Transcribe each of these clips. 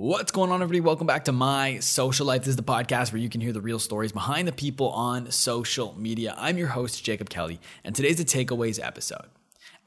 What's going on, everybody? Welcome back to My Social Life. This is the podcast where you can hear the real stories behind the people on social media. I'm your host, Jacob Kelly, and today's the Takeaways episode.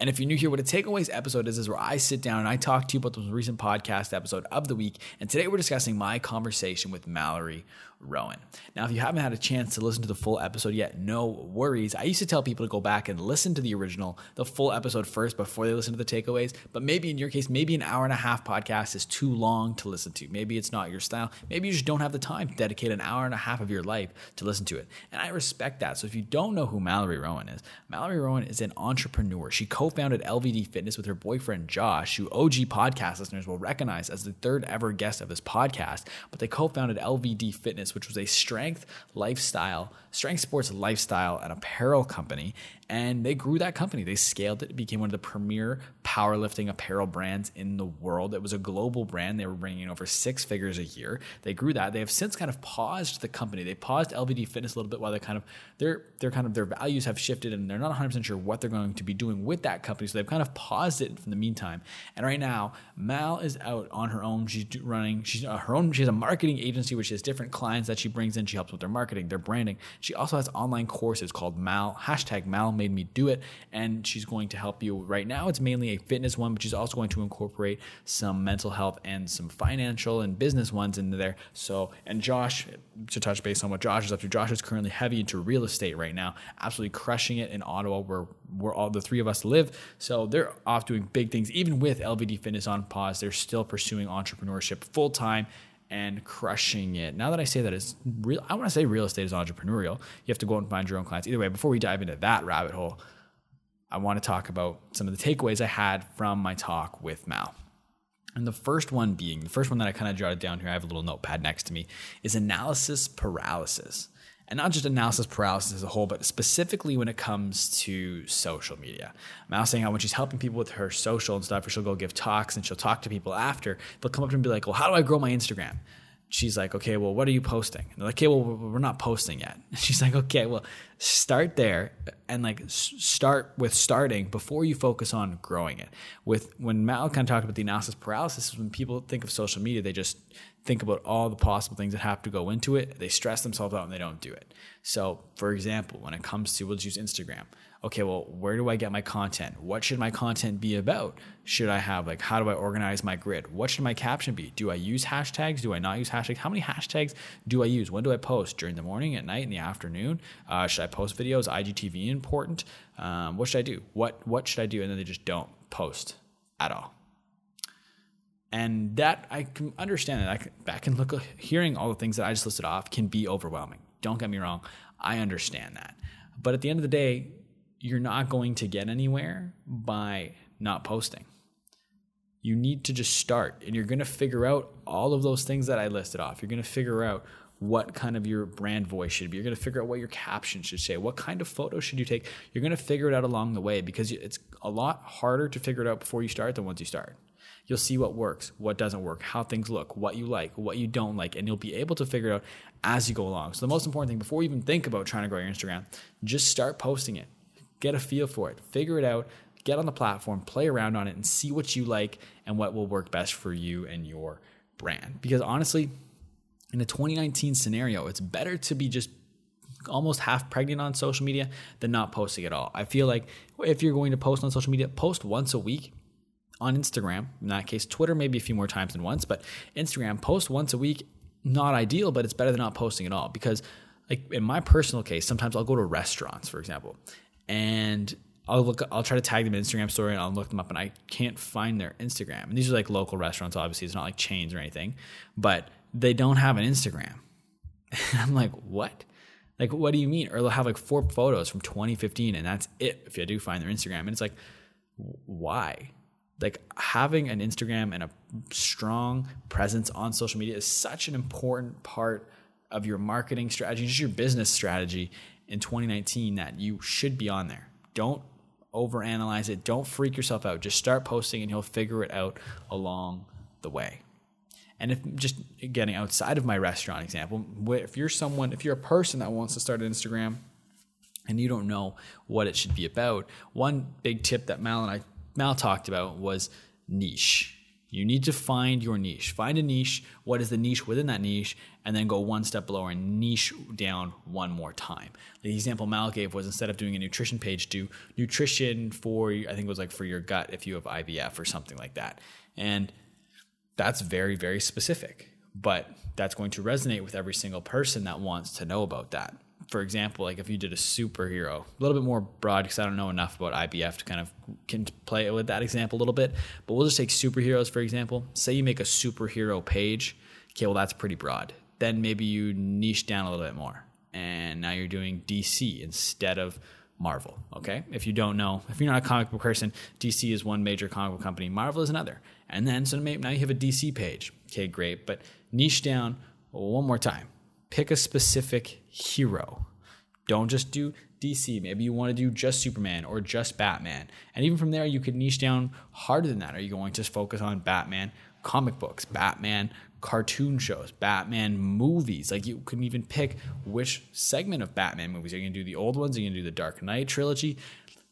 And if you're new here, what a takeaways episode is, is where I sit down and I talk to you about the most recent podcast episode of the week. And today we're discussing my conversation with Mallory Rowan. Now, if you haven't had a chance to listen to the full episode yet, no worries. I used to tell people to go back and listen to the original, the full episode first before they listen to the takeaways. But maybe in your case, maybe an hour and a half podcast is too long to listen to. Maybe it's not your style. Maybe you just don't have the time to dedicate an hour and a half of your life to listen to it. And I respect that. So if you don't know who Mallory Rowan is, Mallory Rowan is an entrepreneur. She co founded LVD Fitness with her boyfriend Josh, who OG podcast listeners will recognize as the third ever guest of this podcast. But they co founded LVD Fitness, which was a strength lifestyle, strength sports lifestyle and apparel company and they grew that company. They scaled it. It became one of the premier powerlifting apparel brands in the world. It was a global brand. They were bringing in over six figures a year. They grew that. They have since kind of paused the company. They paused LVD Fitness a little bit while they kind of their their kind of their values have shifted and they're not 100% sure what they're going to be doing with that company. So they've kind of paused it in the meantime. And right now, Mal is out on her own. She's running she's uh, her own she has a marketing agency which has different clients that she brings in. She helps with their marketing, their branding. She also has online courses called Mal hashtag Mal made me do it. And she's going to help you right now. It's mainly a fitness one, but she's also going to incorporate some mental health and some financial and business ones into there. So, and Josh, to touch base on what Josh is up to, Josh is currently heavy into real estate right now, absolutely crushing it in Ottawa, where where all the three of us live. So they're off doing big things. Even with LVD Fitness on pause, they're still pursuing entrepreneurship full time and crushing it. Now that I say that, it's real. I want to say real estate is entrepreneurial. You have to go out and find your own clients. Either way, before we dive into that rabbit hole, I want to talk about some of the takeaways I had from my talk with Mal. And the first one being, the first one that I kind of jotted down here, I have a little notepad next to me, is analysis paralysis and not just analysis paralysis as a whole, but specifically when it comes to social media. Mal saying how when she's helping people with her social and stuff, or she'll go give talks and she'll talk to people after, they'll come up to her and be like, Well, how do I grow my Instagram? She's like, Okay, well, what are you posting? And they're like, Okay, well, we're not posting yet. She's like, Okay, well, start there and like start with starting before you focus on growing it. With when Mal kind of talked about the analysis paralysis, when people think of social media, they just think about all the possible things that have to go into it. They stress themselves out and they don't do it. So, for example, when it comes to, we'll use Instagram. Okay, well, where do I get my content? What should my content be about? Should I have, like, how do I organize my grid? What should my caption be? Do I use hashtags? Do I not use hashtags? How many hashtags do I use? When do I post? During the morning, at night, in the afternoon? Uh, should I post videos? IGTV important? Um, what should I do? What, what should I do? And then they just don't post at all and that I can understand that. I can, back and look, hearing all the things that I just listed off can be overwhelming. Don't get me wrong, I understand that. But at the end of the day, you're not going to get anywhere by not posting. You need to just start, and you're going to figure out all of those things that I listed off. You're going to figure out what kind of your brand voice should be. You're going to figure out what your caption should say. What kind of photo should you take? You're going to figure it out along the way because it's a lot harder to figure it out before you start than once you start. You'll see what works, what doesn't work, how things look, what you like, what you don't like, and you'll be able to figure it out as you go along. So the most important thing before you even think about trying to grow your Instagram, just start posting it. Get a feel for it. Figure it out. Get on the platform, play around on it, and see what you like and what will work best for you and your brand. Because honestly, in a 2019 scenario, it's better to be just almost half pregnant on social media than not posting at all. I feel like if you're going to post on social media, post once a week on Instagram. In that case, Twitter maybe a few more times than once, but Instagram post once a week, not ideal, but it's better than not posting at all because like in my personal case, sometimes I'll go to restaurants, for example, and I'll look I'll try to tag them in Instagram story and I'll look them up and I can't find their Instagram. And these are like local restaurants, obviously. It's not like chains or anything, but they don't have an Instagram. And I'm like, what? Like, what do you mean? Or they'll have like four photos from 2015 and that's it if you do find their Instagram. And it's like, why? like having an Instagram and a strong presence on social media is such an important part of your marketing strategy, just your business strategy in 2019 that you should be on there. Don't overanalyze it. Don't freak yourself out. Just start posting and you'll figure it out along the way. And if just getting outside of my restaurant example, if you're someone, if you're a person that wants to start an Instagram and you don't know what it should be about, one big tip that Mal and I Mal talked about was niche. You need to find your niche. Find a niche. What is the niche within that niche? And then go one step below and niche down one more time. The example Mal gave was instead of doing a nutrition page, do nutrition for, I think it was like for your gut if you have IBS or something like that. And that's very, very specific. But that's going to resonate with every single person that wants to know about that for example, like if you did a superhero, a little bit more broad because I don't know enough about IBS to kind of can play with that example a little bit. But we'll just take superheroes for example. Say you make a superhero page. Okay, well that's pretty broad. Then maybe you niche down a little bit more, and now you're doing DC instead of Marvel. Okay, if you don't know, if you're not a comic book person, DC is one major comic book company, Marvel is another. And then so maybe now you have a DC page. Okay, great, but niche down one more time pick a specific hero. Don't just do DC. Maybe you want to do just Superman or just Batman. And even from there, you could niche down harder than that. Are you going to focus on Batman comic books, Batman cartoon shows, Batman movies? Like you can even pick which segment of Batman movies. Are you going to do the old ones? Are you going to do the Dark Knight trilogy?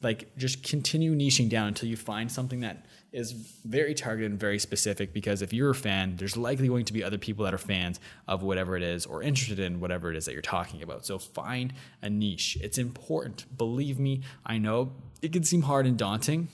Like just continue niching down until you find something that is very targeted and very specific because if you're a fan, there's likely going to be other people that are fans of whatever it is or interested in whatever it is that you're talking about. So find a niche. It's important. Believe me, I know it can seem hard and daunting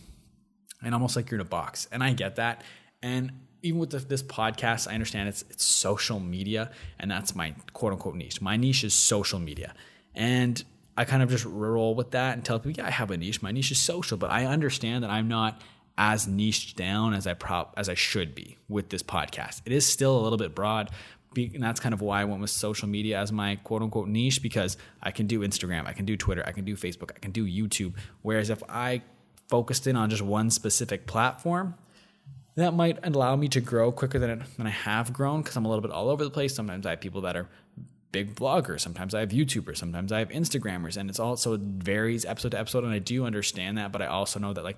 and almost like you're in a box. And I get that. And even with the, this podcast, I understand it's it's social media, and that's my quote unquote niche. My niche is social media, and I kind of just roll with that and tell people, yeah, I have a niche. My niche is social, but I understand that I'm not as niched down as I prop as I should be with this podcast. It is still a little bit broad, and that's kind of why I went with social media as my quote unquote niche because I can do Instagram, I can do Twitter, I can do Facebook, I can do YouTube. Whereas if I focused in on just one specific platform, that might allow me to grow quicker than, than I have grown because I'm a little bit all over the place. Sometimes I have people that are big bloggers, Sometimes I have YouTubers. Sometimes I have Instagrammers, and it's all so it varies episode to episode. And I do understand that, but I also know that like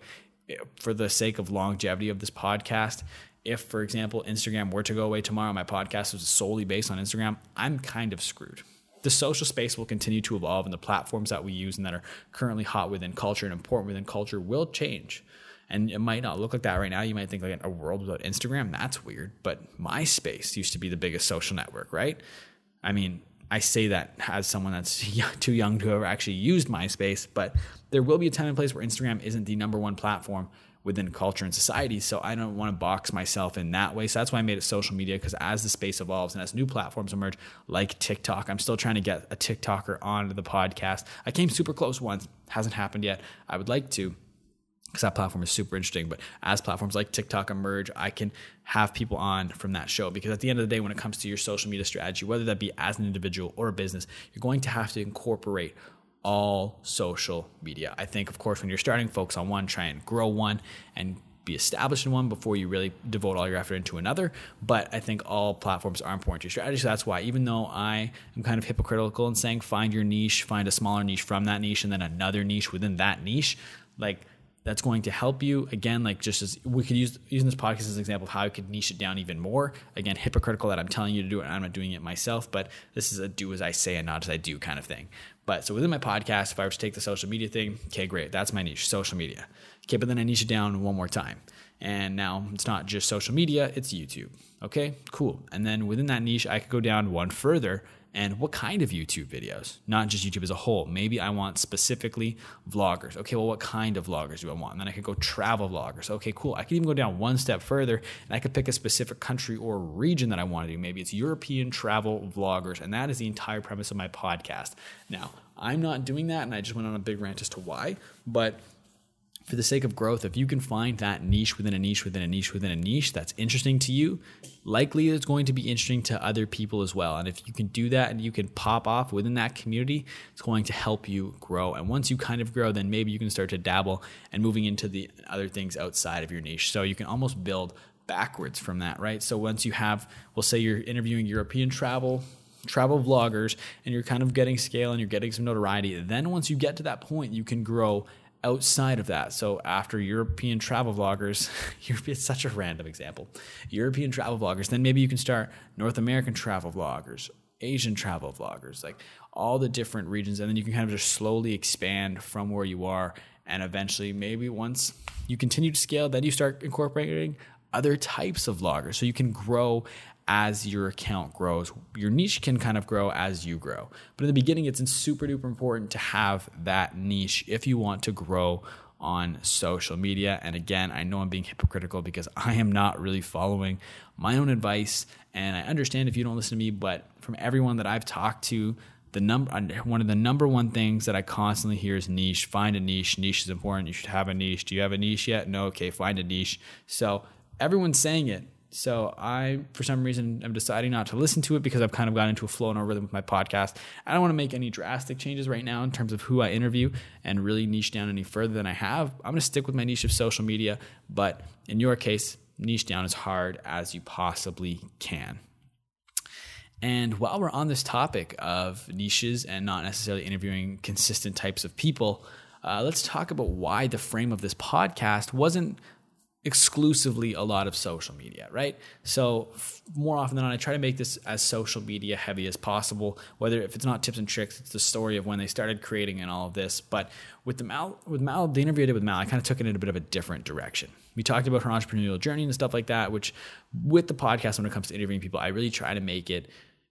for the sake of longevity of this podcast, if, for example, Instagram were to go away tomorrow, my podcast was solely based on Instagram, I'm kind of screwed. The social space will continue to evolve, and the platforms that we use and that are currently hot within culture and important within culture will change. And it might not look like that right now. You might think like a world without Instagram, that's weird. But MySpace used to be the biggest social network, right? I mean, I say that as someone that's too young to have actually used MySpace, but there will be a time and place where Instagram isn't the number one platform within culture and society. So I don't want to box myself in that way. So that's why I made it social media because as the space evolves and as new platforms emerge, like TikTok, I'm still trying to get a TikToker onto the podcast. I came super close once, hasn't happened yet. I would like to because that platform is super interesting. But as platforms like TikTok emerge, I can have people on from that show because at the end of the day, when it comes to your social media strategy, whether that be as an individual or a business, you're going to have to incorporate all social media. I think, of course, when you're starting, focus on one, try and grow one, and be established in one before you really devote all your effort into another. But I think all platforms are important to your strategy. So that's why, even though I am kind of hypocritical in saying find your niche, find a smaller niche from that niche, and then another niche within that niche, like that's going to help you. Again like just as we could use using this podcast as an example of how i could niche it down even more. Again hypocritical that i'm telling you to do it and i'm not doing it myself but this is a do as i say and not as i do kind of thing. But so within my podcast if i were to take the social media thing okay great that's my niche social media. Okay but then i niche it down one more time. And now it's not just social media it's youtube. Okay cool. And then within that niche i could go down one further and what kind of YouTube videos, not just YouTube as a whole. Maybe I want specifically vloggers. Okay, well, what kind of vloggers do I want? And then I could go travel vloggers. Okay, cool. I could even go down one step further and I could pick a specific country or region that I want to do. Maybe it's European travel vloggers. And that is the entire premise of my podcast. Now, I'm not doing that, and I just went on a big rant as to why, but for the sake of growth, if you can find that niche within a niche within a niche within a niche that's interesting to you, likely it's going to be interesting to other people as well. And if you can do that and you can pop off within that community, it's going to help you grow. And once you kind of grow, then maybe you can start to dabble and moving into the other things outside of your niche. So you can almost build backwards from that, right? So once you have, we'll say you're interviewing European travel travel vloggers and you're kind of getting scale and you're getting some notoriety then once you get to that point you can grow outside of that. So after European travel vloggers, it's such a random example. European travel vloggers, then maybe you can start North American travel vloggers, Asian travel vloggers, like all the different regions, and then you can kind of just slowly expand from where you are, and eventually maybe once you continue to scale, then you start incorporating other types of vloggers. So you can grow as your account grows. Your niche can kind of grow as you grow. But in the beginning, it's super duper important to have that niche if you want to grow on social media. And again, I know I'm being hypocritical because I am not really following my own advice. And I understand if you don't listen to me, but from everyone that I've talked to, the number uh, one of the number one things that I constantly hear is niche. Find a niche. Niche is important. You should have a niche. Do you have a niche yet? No. Okay, find a niche. So everyone's saying it. So I, for some reason, am deciding not to listen to it because I've kind of gotten into a flow and a rhythm with my podcast. I don't want to make any drastic changes right now in terms of who I interview and really niche down any further than I have. I'm going to stick with my niche of social media, but in your case, niche down as hard as you possibly can. And while we're on this topic of niches and not necessarily interviewing consistent types of people, uh, let's talk about why the frame of this podcast wasn't exclusively a lot of social media, right? So f- more often than not, I try to make this as social media heavy as possible. Whether if it's not tips and tricks, it's the story of when they started creating and all of this. But with the Mal, with Mal, the interview I did with Mal, I kind of took it in a bit of a different direction. We talked about her entrepreneurial journey and stuff like that. Which, with the podcast, when it comes to interviewing people, I really try to make it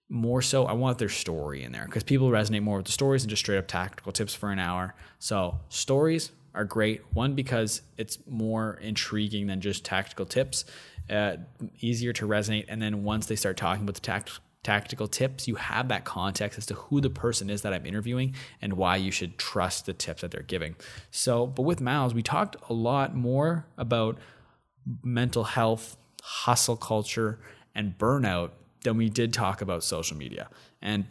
more so I want their story in there because people resonate more with the stories than just straight up tactical tips for an hour. So stories are great. One because it's more intriguing than just tactical tips, uh, easier to resonate. And then once they start talking about the tact- tactical tips, you have that context as to who the person is that I'm interviewing and why you should trust the tips that they're giving. So, but with Miles, we talked a lot more about mental health, hustle culture, and burnout than we did talk about social media. And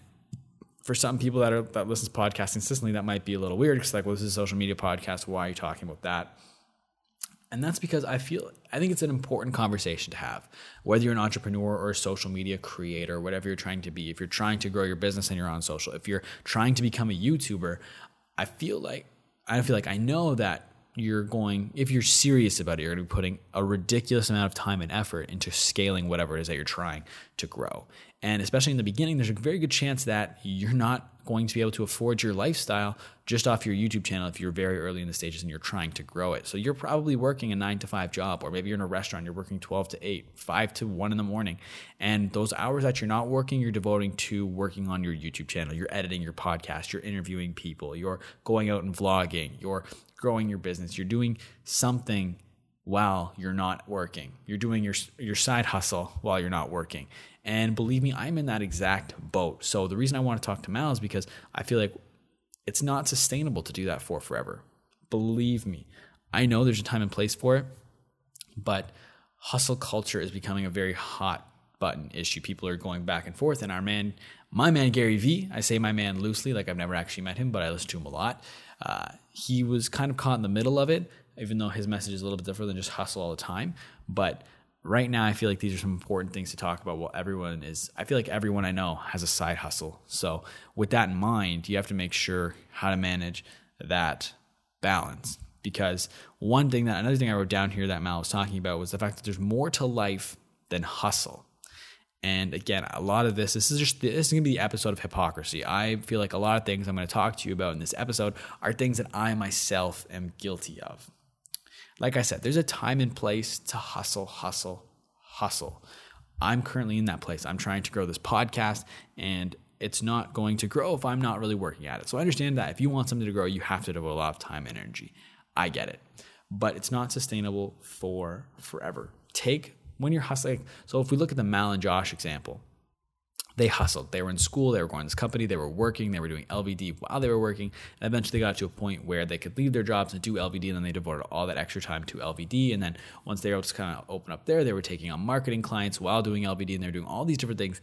for some people that are that listens to podcasts consistently, that might be a little weird because like, well, this is a social media podcast. Why are you talking about that? And that's because I feel I think it's an important conversation to have. Whether you're an entrepreneur or a social media creator, whatever you're trying to be, if you're trying to grow your business and you're on social, if you're trying to become a YouTuber, I feel like I feel like I know that you're going if you're serious about it, you're going to be putting a ridiculous amount of time and effort into scaling whatever it is that you're trying to grow. And especially in the beginning, there's a very good chance that you're not going to be able to afford your lifestyle just off your YouTube channel if you're very early in the stages and you're trying to grow it. So you're probably working a nine to five job, or maybe you're in a restaurant, you're working 12 to 8, 5 to 1 in the morning. And those hours that you're not working, you're devoting to working on your YouTube channel. You're editing your podcast, you're interviewing people, you're going out and vlogging, you're growing your business, you're doing something while you're not working. You're doing your your side hustle while you're not working. And believe me, I'm in that exact boat. So the reason I want to talk to Mal is because I feel like it's not sustainable to do that for forever. Believe me. I know there's a time and place for it, but hustle culture is becoming a very hot button issue. People are going back and forth. And our man, my man Gary Vee, I say my man loosely, like I've never actually met him, but I listen to him a lot. Uh, he was kind of caught in the middle of it even though his message is a little bit different than just hustle all the time. But right now, I feel like these are some important things to talk about. Well, everyone is, I feel like everyone I know has a side hustle. So, with that in mind, you have to make sure how to manage that balance. Because one thing that, another thing I wrote down here that Mal was talking about was the fact that there's more to life than hustle. And again, a lot of this, this is just, this is going to be the episode of hypocrisy. I feel like a lot of things I'm going to talk to you about in this episode are things that I myself am guilty of. Like I said, there's a time and place to hustle, hustle, hustle. I'm currently in that place. I'm trying to grow this podcast and it's not going to grow if I'm not really working at it. So I understand that if you want something to grow, you have to devote a lot of time and energy. I get it. But it's not sustainable for forever. Take when you're hustling. So if we look at the Mal and Josh example, they hustled. They were in school, they were going to this company, they were working, they were doing LVD while they were working. And eventually they got to a point where they could leave their jobs and do LVD, and then they devoted all that extra time to LVD. And then once they were able to kind of open up there, they were taking on marketing clients while doing LVD, and they're doing all these different things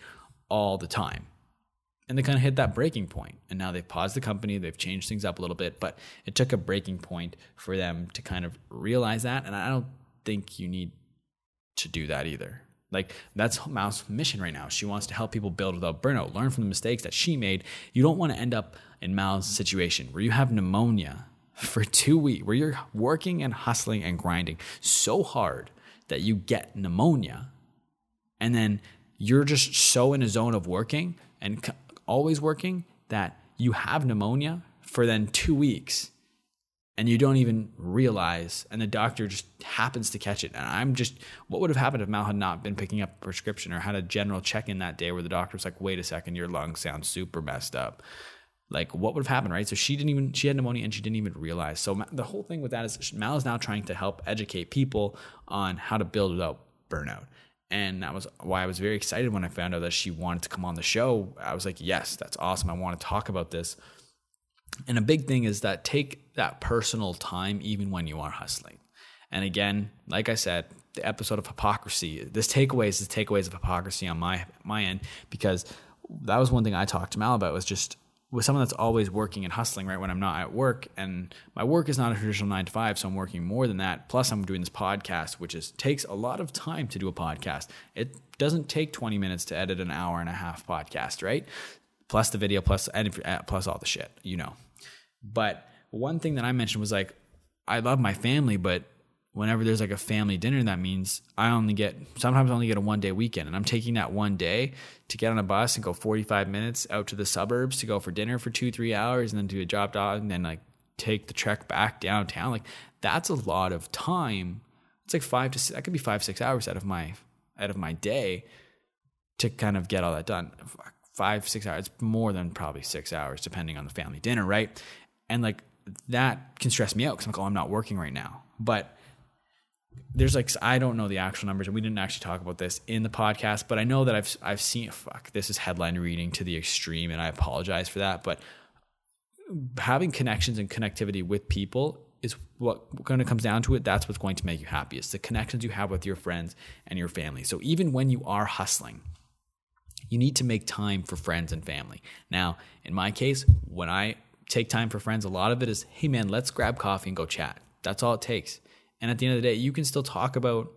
all the time. And they kind of hit that breaking point. And now they've paused the company, they've changed things up a little bit, but it took a breaking point for them to kind of realize that. And I don't think you need to do that either. Like that's Mal's mission right now. She wants to help people build without burnout, learn from the mistakes that she made. You don't want to end up in Mal's situation where you have pneumonia for two weeks, where you're working and hustling and grinding so hard that you get pneumonia. And then you're just so in a zone of working and always working that you have pneumonia for then two weeks and you don't even realize and the doctor just happens to catch it and i'm just what would have happened if mal had not been picking up a prescription or had a general check-in that day where the doctor was like wait a second your lungs sound super messed up like what would have happened right so she didn't even she had pneumonia and she didn't even realize so the whole thing with that is mal is now trying to help educate people on how to build without burnout and that was why I was very excited when I found out that she wanted to come on the show. I was like, yes, that's awesome. I want to talk about this. And a big thing is that take that personal time even when you are hustling. And again, like I said, the episode of hypocrisy, this takeaways is the takeaways of hypocrisy on my my end because that was one thing I talked to Mal about was just with someone that's always working and hustling right when I'm not at work and my work is not a traditional 9 to 5 so I'm working more than that. Plus I'm doing this podcast which is takes a lot of time to do a podcast. It doesn't take 20 minutes to edit an hour and a half podcast right? Plus the video plus and uh, plus all the shit you know. But one thing that I mentioned was like, I love my family, but whenever there's like a family dinner, that means I only get sometimes I only get a one day weekend, and I'm taking that one day to get on a bus and go 45 minutes out to the suburbs to go for dinner for two three hours, and then do a drop dog, and then like take the trek back downtown. Like that's a lot of time. It's like five to six, that could be five six hours out of my out of my day to kind of get all that done. Five six hours, more than probably six hours depending on the family dinner, right? And like that can stress me out because I'm like, oh, I'm not working right now. But there's like I don't know the actual numbers, and we didn't actually talk about this in the podcast, but I know that I've I've seen fuck, this is headline reading to the extreme, and I apologize for that. But having connections and connectivity with people is what kind of comes down to it. That's what's going to make you happy. It's the connections you have with your friends and your family. So even when you are hustling, you need to make time for friends and family. Now, in my case, when I take time for friends, a lot of it is, hey man, let's grab coffee and go chat. That's all it takes. And at the end of the day, you can still talk about,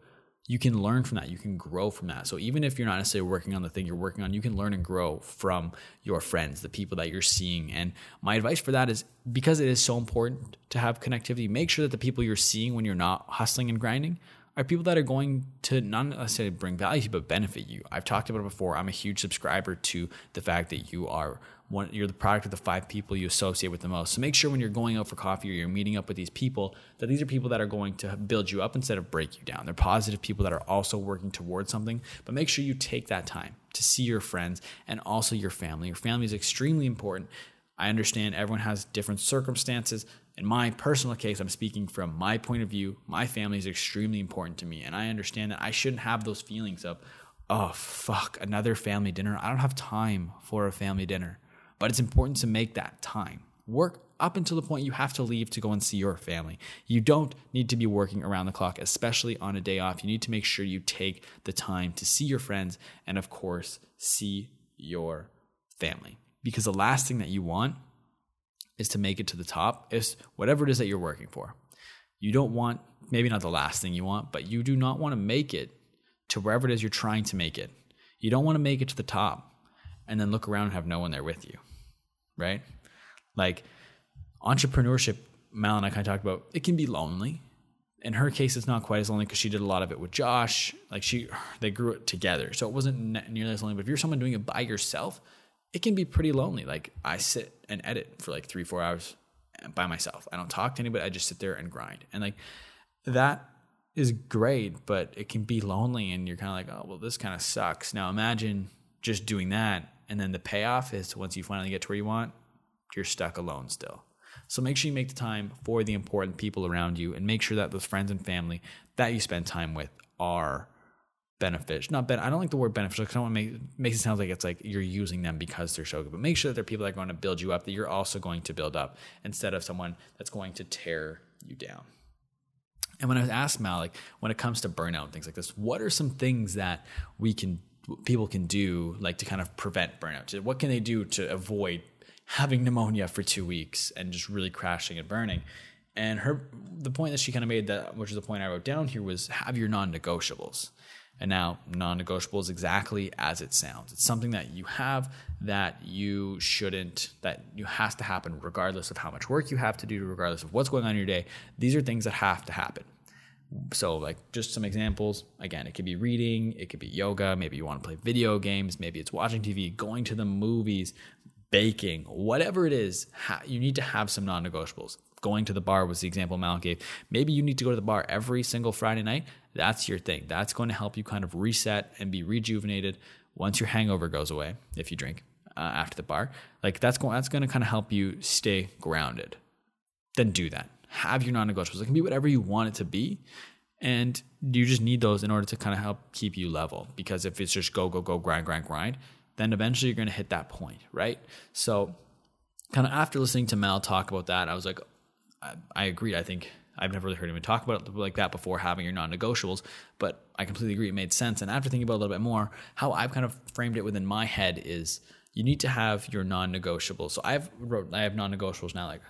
you can learn from that, you can grow from that. So even if you're not necessarily working on the thing you're working on, you can learn and grow from your friends, the people that you're seeing. And my advice for that is because it is so important to have connectivity, make sure that the people you're seeing when you're not hustling and grinding are people that are going to not necessarily bring value but benefit you. I've talked about it before. I'm a huge subscriber to the fact that you are one, you're the product of the five people you associate with the most. So make sure when you're going out for coffee or you're meeting up with these people that these are people that are going to build you up instead of break you down. They're positive people that are also working towards something. But make sure you take that time to see your friends and also your family. Your family is extremely important. I understand everyone has different circumstances. In my personal case, I'm speaking from my point of view. My family is extremely important to me, and I understand that I shouldn't have those feelings of, oh, fuck, another family dinner. I don't have time for a family dinner. But it's important to make that time. Work up until the point you have to leave to go and see your family. You don't need to be working around the clock, especially on a day off. You need to make sure you take the time to see your friends and, of course, see your family. Because the last thing that you want is to make it to the top is whatever it is that you're working for. You don't want, maybe not the last thing you want, but you do not want to make it to wherever it is you're trying to make it. You don't want to make it to the top and then look around and have no one there with you, right? Like entrepreneurship, Mal and I kind of talked about, it can be lonely. In her case, it's not quite as lonely because she did a lot of it with Josh. Like she, they grew it together, so it wasn't nearly as lonely. But if you're someone doing it by yourself, it can be pretty lonely. Like I sit and edit for like three, four hours by myself. I don't talk to anybody. I just sit there and grind. And like that is great, but it can be lonely and you're kind of like, oh, well, this kind of sucks. Now imagine just doing that. And then the payoff is once you finally get to where you want, you're stuck alone still. So make sure you make the time for the important people around you and make sure that those friends and family that you spend time with are beneficial. Not ben. I don't like the word beneficial because I don't want to make makes it sound like it's like you're using them because they're so good. But make sure that they're people that are going to build you up that you're also going to build up instead of someone that's going to tear you down. And when I was asked Malik, when it comes to burnout and things like this, what are some things that we can people can do like to kind of prevent burnout? What can they do to avoid having pneumonia for two weeks and just really crashing and burning? And her the point that she kind of made that, which is the point I wrote down here, was have your non-negotiables. And now, non negotiable is exactly as it sounds. It's something that you have that you shouldn't, that you has to happen regardless of how much work you have to do, regardless of what's going on in your day. These are things that have to happen. So, like, just some examples. Again, it could be reading, it could be yoga, maybe you want to play video games, maybe it's watching TV, going to the movies, baking, whatever it is, you need to have some non negotiables. going to the bar was the example Mal gave. Maybe you need to go to the bar every single Friday night. That's your thing. That's going to help you kind of reset and be rejuvenated once your hangover goes away if you drink uh, after the bar. Like that's going that's going to kind of help you stay grounded. Then do that. Have your non-negotiables. It can be whatever you want it to be. And you just need those in order to kind of help keep you level. Because if it's just go, go, go, grind, grind, grind, then eventually you're going to hit that point, right? So, kind of after listening to Mal talk about that, I was like, I, I agree. I think I've never really heard him talk about it like that before, having your non-negotiables. But I completely agree; it made sense. And after thinking about it a little bit more, how I've kind of framed it within my head is you need to have your non-negotiables. So I've wrote I have non-negotiables now, like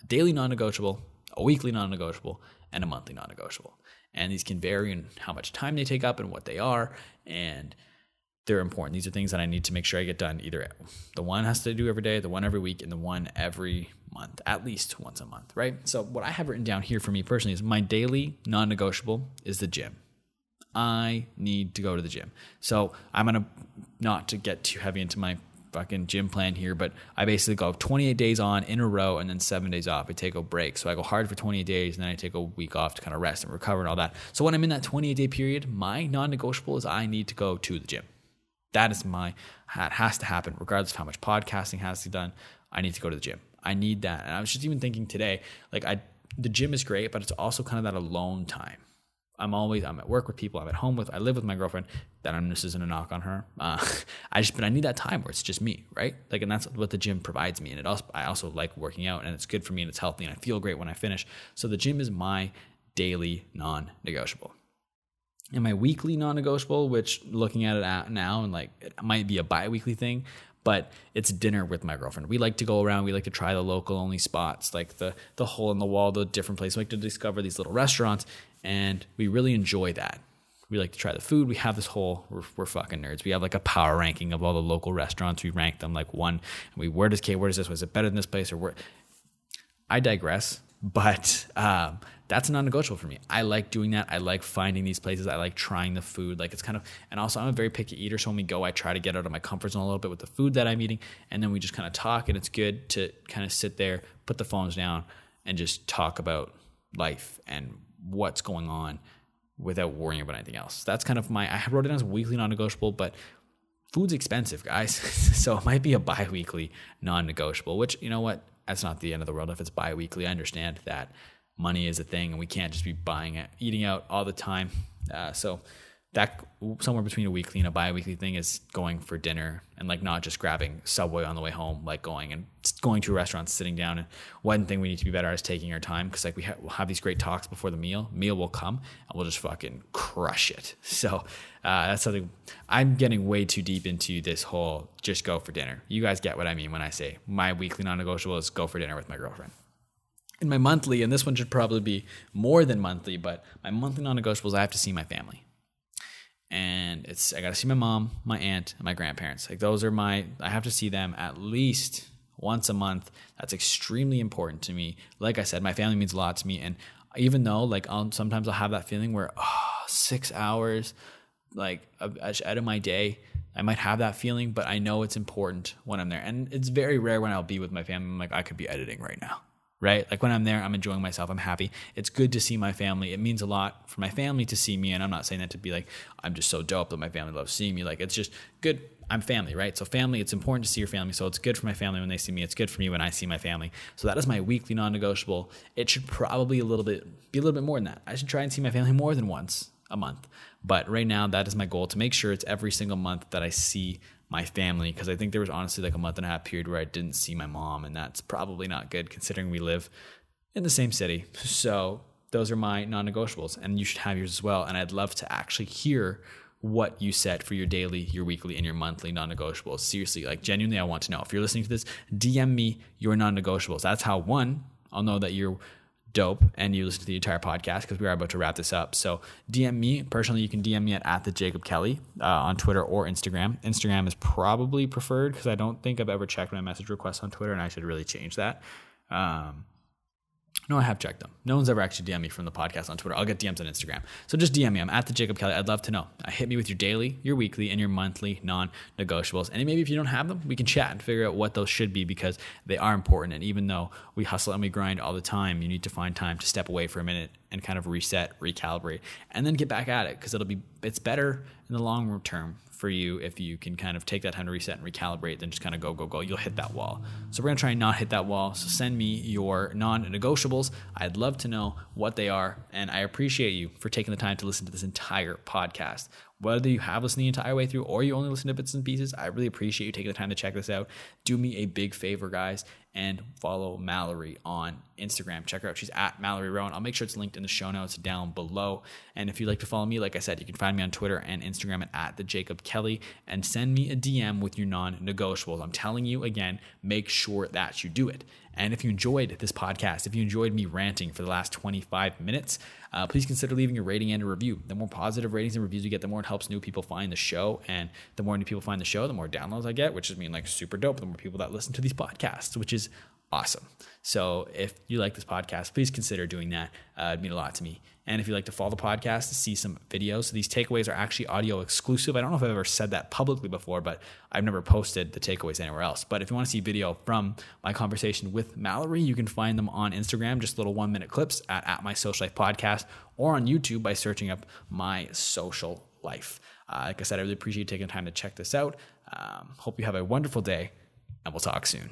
a daily non-negotiable, a weekly non-negotiable, and a monthly non-negotiable. And these can vary in how much time they take up and what they are, and they're important. These are things that I need to make sure I get done. Either the one has to do every day, the one every week, and the one every month, at least once a month, right? So what I have written down here for me personally is my daily non-negotiable is the gym. I need to go to the gym. So I'm gonna not to get too heavy into my fucking gym plan here, but I basically go 28 days on in a row and then seven days off. I take a break. So I go hard for 28 days and then I take a week off to kind of rest and recover and all that. So when I'm in that 28 day period, my non negotiable is I need to go to the gym. That is my, that has to happen regardless of how much podcasting has to be done. I need to go to the gym. I need that. And I was just even thinking today, like I, the gym is great, but it's also kind of that alone time. I'm always I'm at work with people. I'm at home with I live with my girlfriend. That I'm this isn't a knock on her. Uh, I just but I need that time where it's just me, right? Like, and that's what the gym provides me. And it also I also like working out, and it's good for me, and it's healthy, and I feel great when I finish. So the gym is my daily non-negotiable. And my weekly non-negotiable, which looking at it now and like it might be a bi-weekly thing, but it's dinner with my girlfriend. We like to go around. We like to try the local only spots, like the the hole in the wall, the different places. We like to discover these little restaurants, and we really enjoy that. We like to try the food. We have this whole we're, we're fucking nerds. We have like a power ranking of all the local restaurants. We rank them like one. And we where does K where does this was it better than this place or where? I digress, but um, that's non-negotiable for me. I like doing that. I like finding these places. I like trying the food. Like it's kind of, and also I'm a very picky eater. So when we go, I try to get out of my comfort zone a little bit with the food that I'm eating, and then we just kind of talk. And it's good to kind of sit there, put the phones down, and just talk about life and what's going on without worrying about anything else. That's kind of my. I wrote it as weekly non-negotiable, but food's expensive, guys. so it might be a bi-weekly non-negotiable. Which you know what? That's not the end of the world if it's bi-weekly. I understand that money is a thing and we can't just be buying it, eating out all the time. Uh, so that somewhere between a weekly and a bi-weekly thing is going for dinner and like not just grabbing subway on the way home like going and going to a restaurant sitting down. And one thing we need to be better at is taking our time because like we ha- we'll have these great talks before the meal meal will come and we'll just fucking crush it. So uh, that's something i'm getting way too deep into this whole just go for dinner. You guys get what i mean when i say my weekly non-negotiable is go for dinner with my girlfriend in my monthly, and this one should probably be more than monthly, but my monthly non-negotiables, I have to see my family. And it's I got to see my mom, my aunt, and my grandparents. Like those are my I have to see them at least once a month. That's extremely important to me. Like I said, my family means a lot to me, and even though like I'll, sometimes I'll have that feeling where oh, six hours like out of my day I might have that feeling, but I know it's important when I'm there. And it's very rare when I'll be with my family. I'm like, I could be editing right now right? Like when I'm there, I'm enjoying myself. I'm happy. It's good to see my family. It means a lot for my family to see me. And I'm not saying that to be like, I'm just so dope that my family loves seeing me. Like it's just good. I'm family, right? So family, it's important to see your family. So it's good for my family when they see me. It's good for me when I see my family. So that is my weekly non-negotiable. It should probably a little bit be a little bit more than that. I should try and see my family more than once a month. But right now, that is my goal to make sure it's every single month that I see my family because I think there was honestly like a month and a half period where I didn't see my mom, and that's probably not good considering we live in the same city. So those are my non-negotiables, and you should have yours as well. And I'd love to actually hear what you set for your daily, your weekly, and your monthly non-negotiables. Seriously, like genuinely, I want to know. If you're listening to this, DM me your non-negotiables. That's how one, I'll know that you're dope and you listen to the entire podcast because we are about to wrap this up. So DM me personally. You can DM me at, at the Jacob Kelly uh, on Twitter or Instagram. Instagram is probably preferred because I don't think I've ever checked my message requests on Twitter, and I should really change that. Um, No, I have checked them. No one's ever actually DM me from the podcast on Twitter. I'll get DMs on Instagram. So just DM me. I'm at the Jacob Kelly. I'd love to know. Uh, hit me with your daily, your weekly, and your monthly non-negotiables. And maybe if you don't have them, we can chat and figure out what those should be because they are important. And even though we hustle and we grind all the time, you need to find time to step away for a minute and kind of reset, recalibrate, and then get back at it because it'll be it's better in the long term for you if you can kind of take that time to reset and recalibrate, then just kind of go, go, go. You'll hit that wall. So we're gonna try and not hit that wall. So send me your non-negotiables. I'd love to know what they are, and I appreciate you for taking the time to listen to this entire podcast. Whether you have listened the entire way through or you only listen to bits and pieces, I really appreciate you taking the time to check this out. Do me a big favor, guys, and follow Mallory on Instagram. Check her out. She's at Mallory Rowan. I'll make sure it's linked in the show notes down below. And if you'd like to follow me, like I said, you can find me on Twitter and Instagram at, at the Jacob Kelly and send me a DM with your non-negotiables. I'm telling you again, make sure that you do it. And if you enjoyed this podcast, if you enjoyed me ranting for the last 25 minutes, uh, please consider leaving a rating and a review. The more positive ratings and reviews you get, the more it helps new people find the show. And the more new people find the show, the more downloads I get, which is mean like super dope. The more people that listen to these podcasts, which awesome. So if you like this podcast, please consider doing that. Uh, it'd mean a lot to me. And if you'd like to follow the podcast to see some videos, so these takeaways are actually audio exclusive. I don't know if I've ever said that publicly before, but I've never posted the takeaways anywhere else. But if you want to see video from my conversation with Mallory, you can find them on Instagram, just little one minute clips at, at my social life podcast, or on YouTube by searching up my social life. Uh, like I said, I really appreciate you taking time to check this out. Um, hope you have a wonderful day, and we'll talk soon.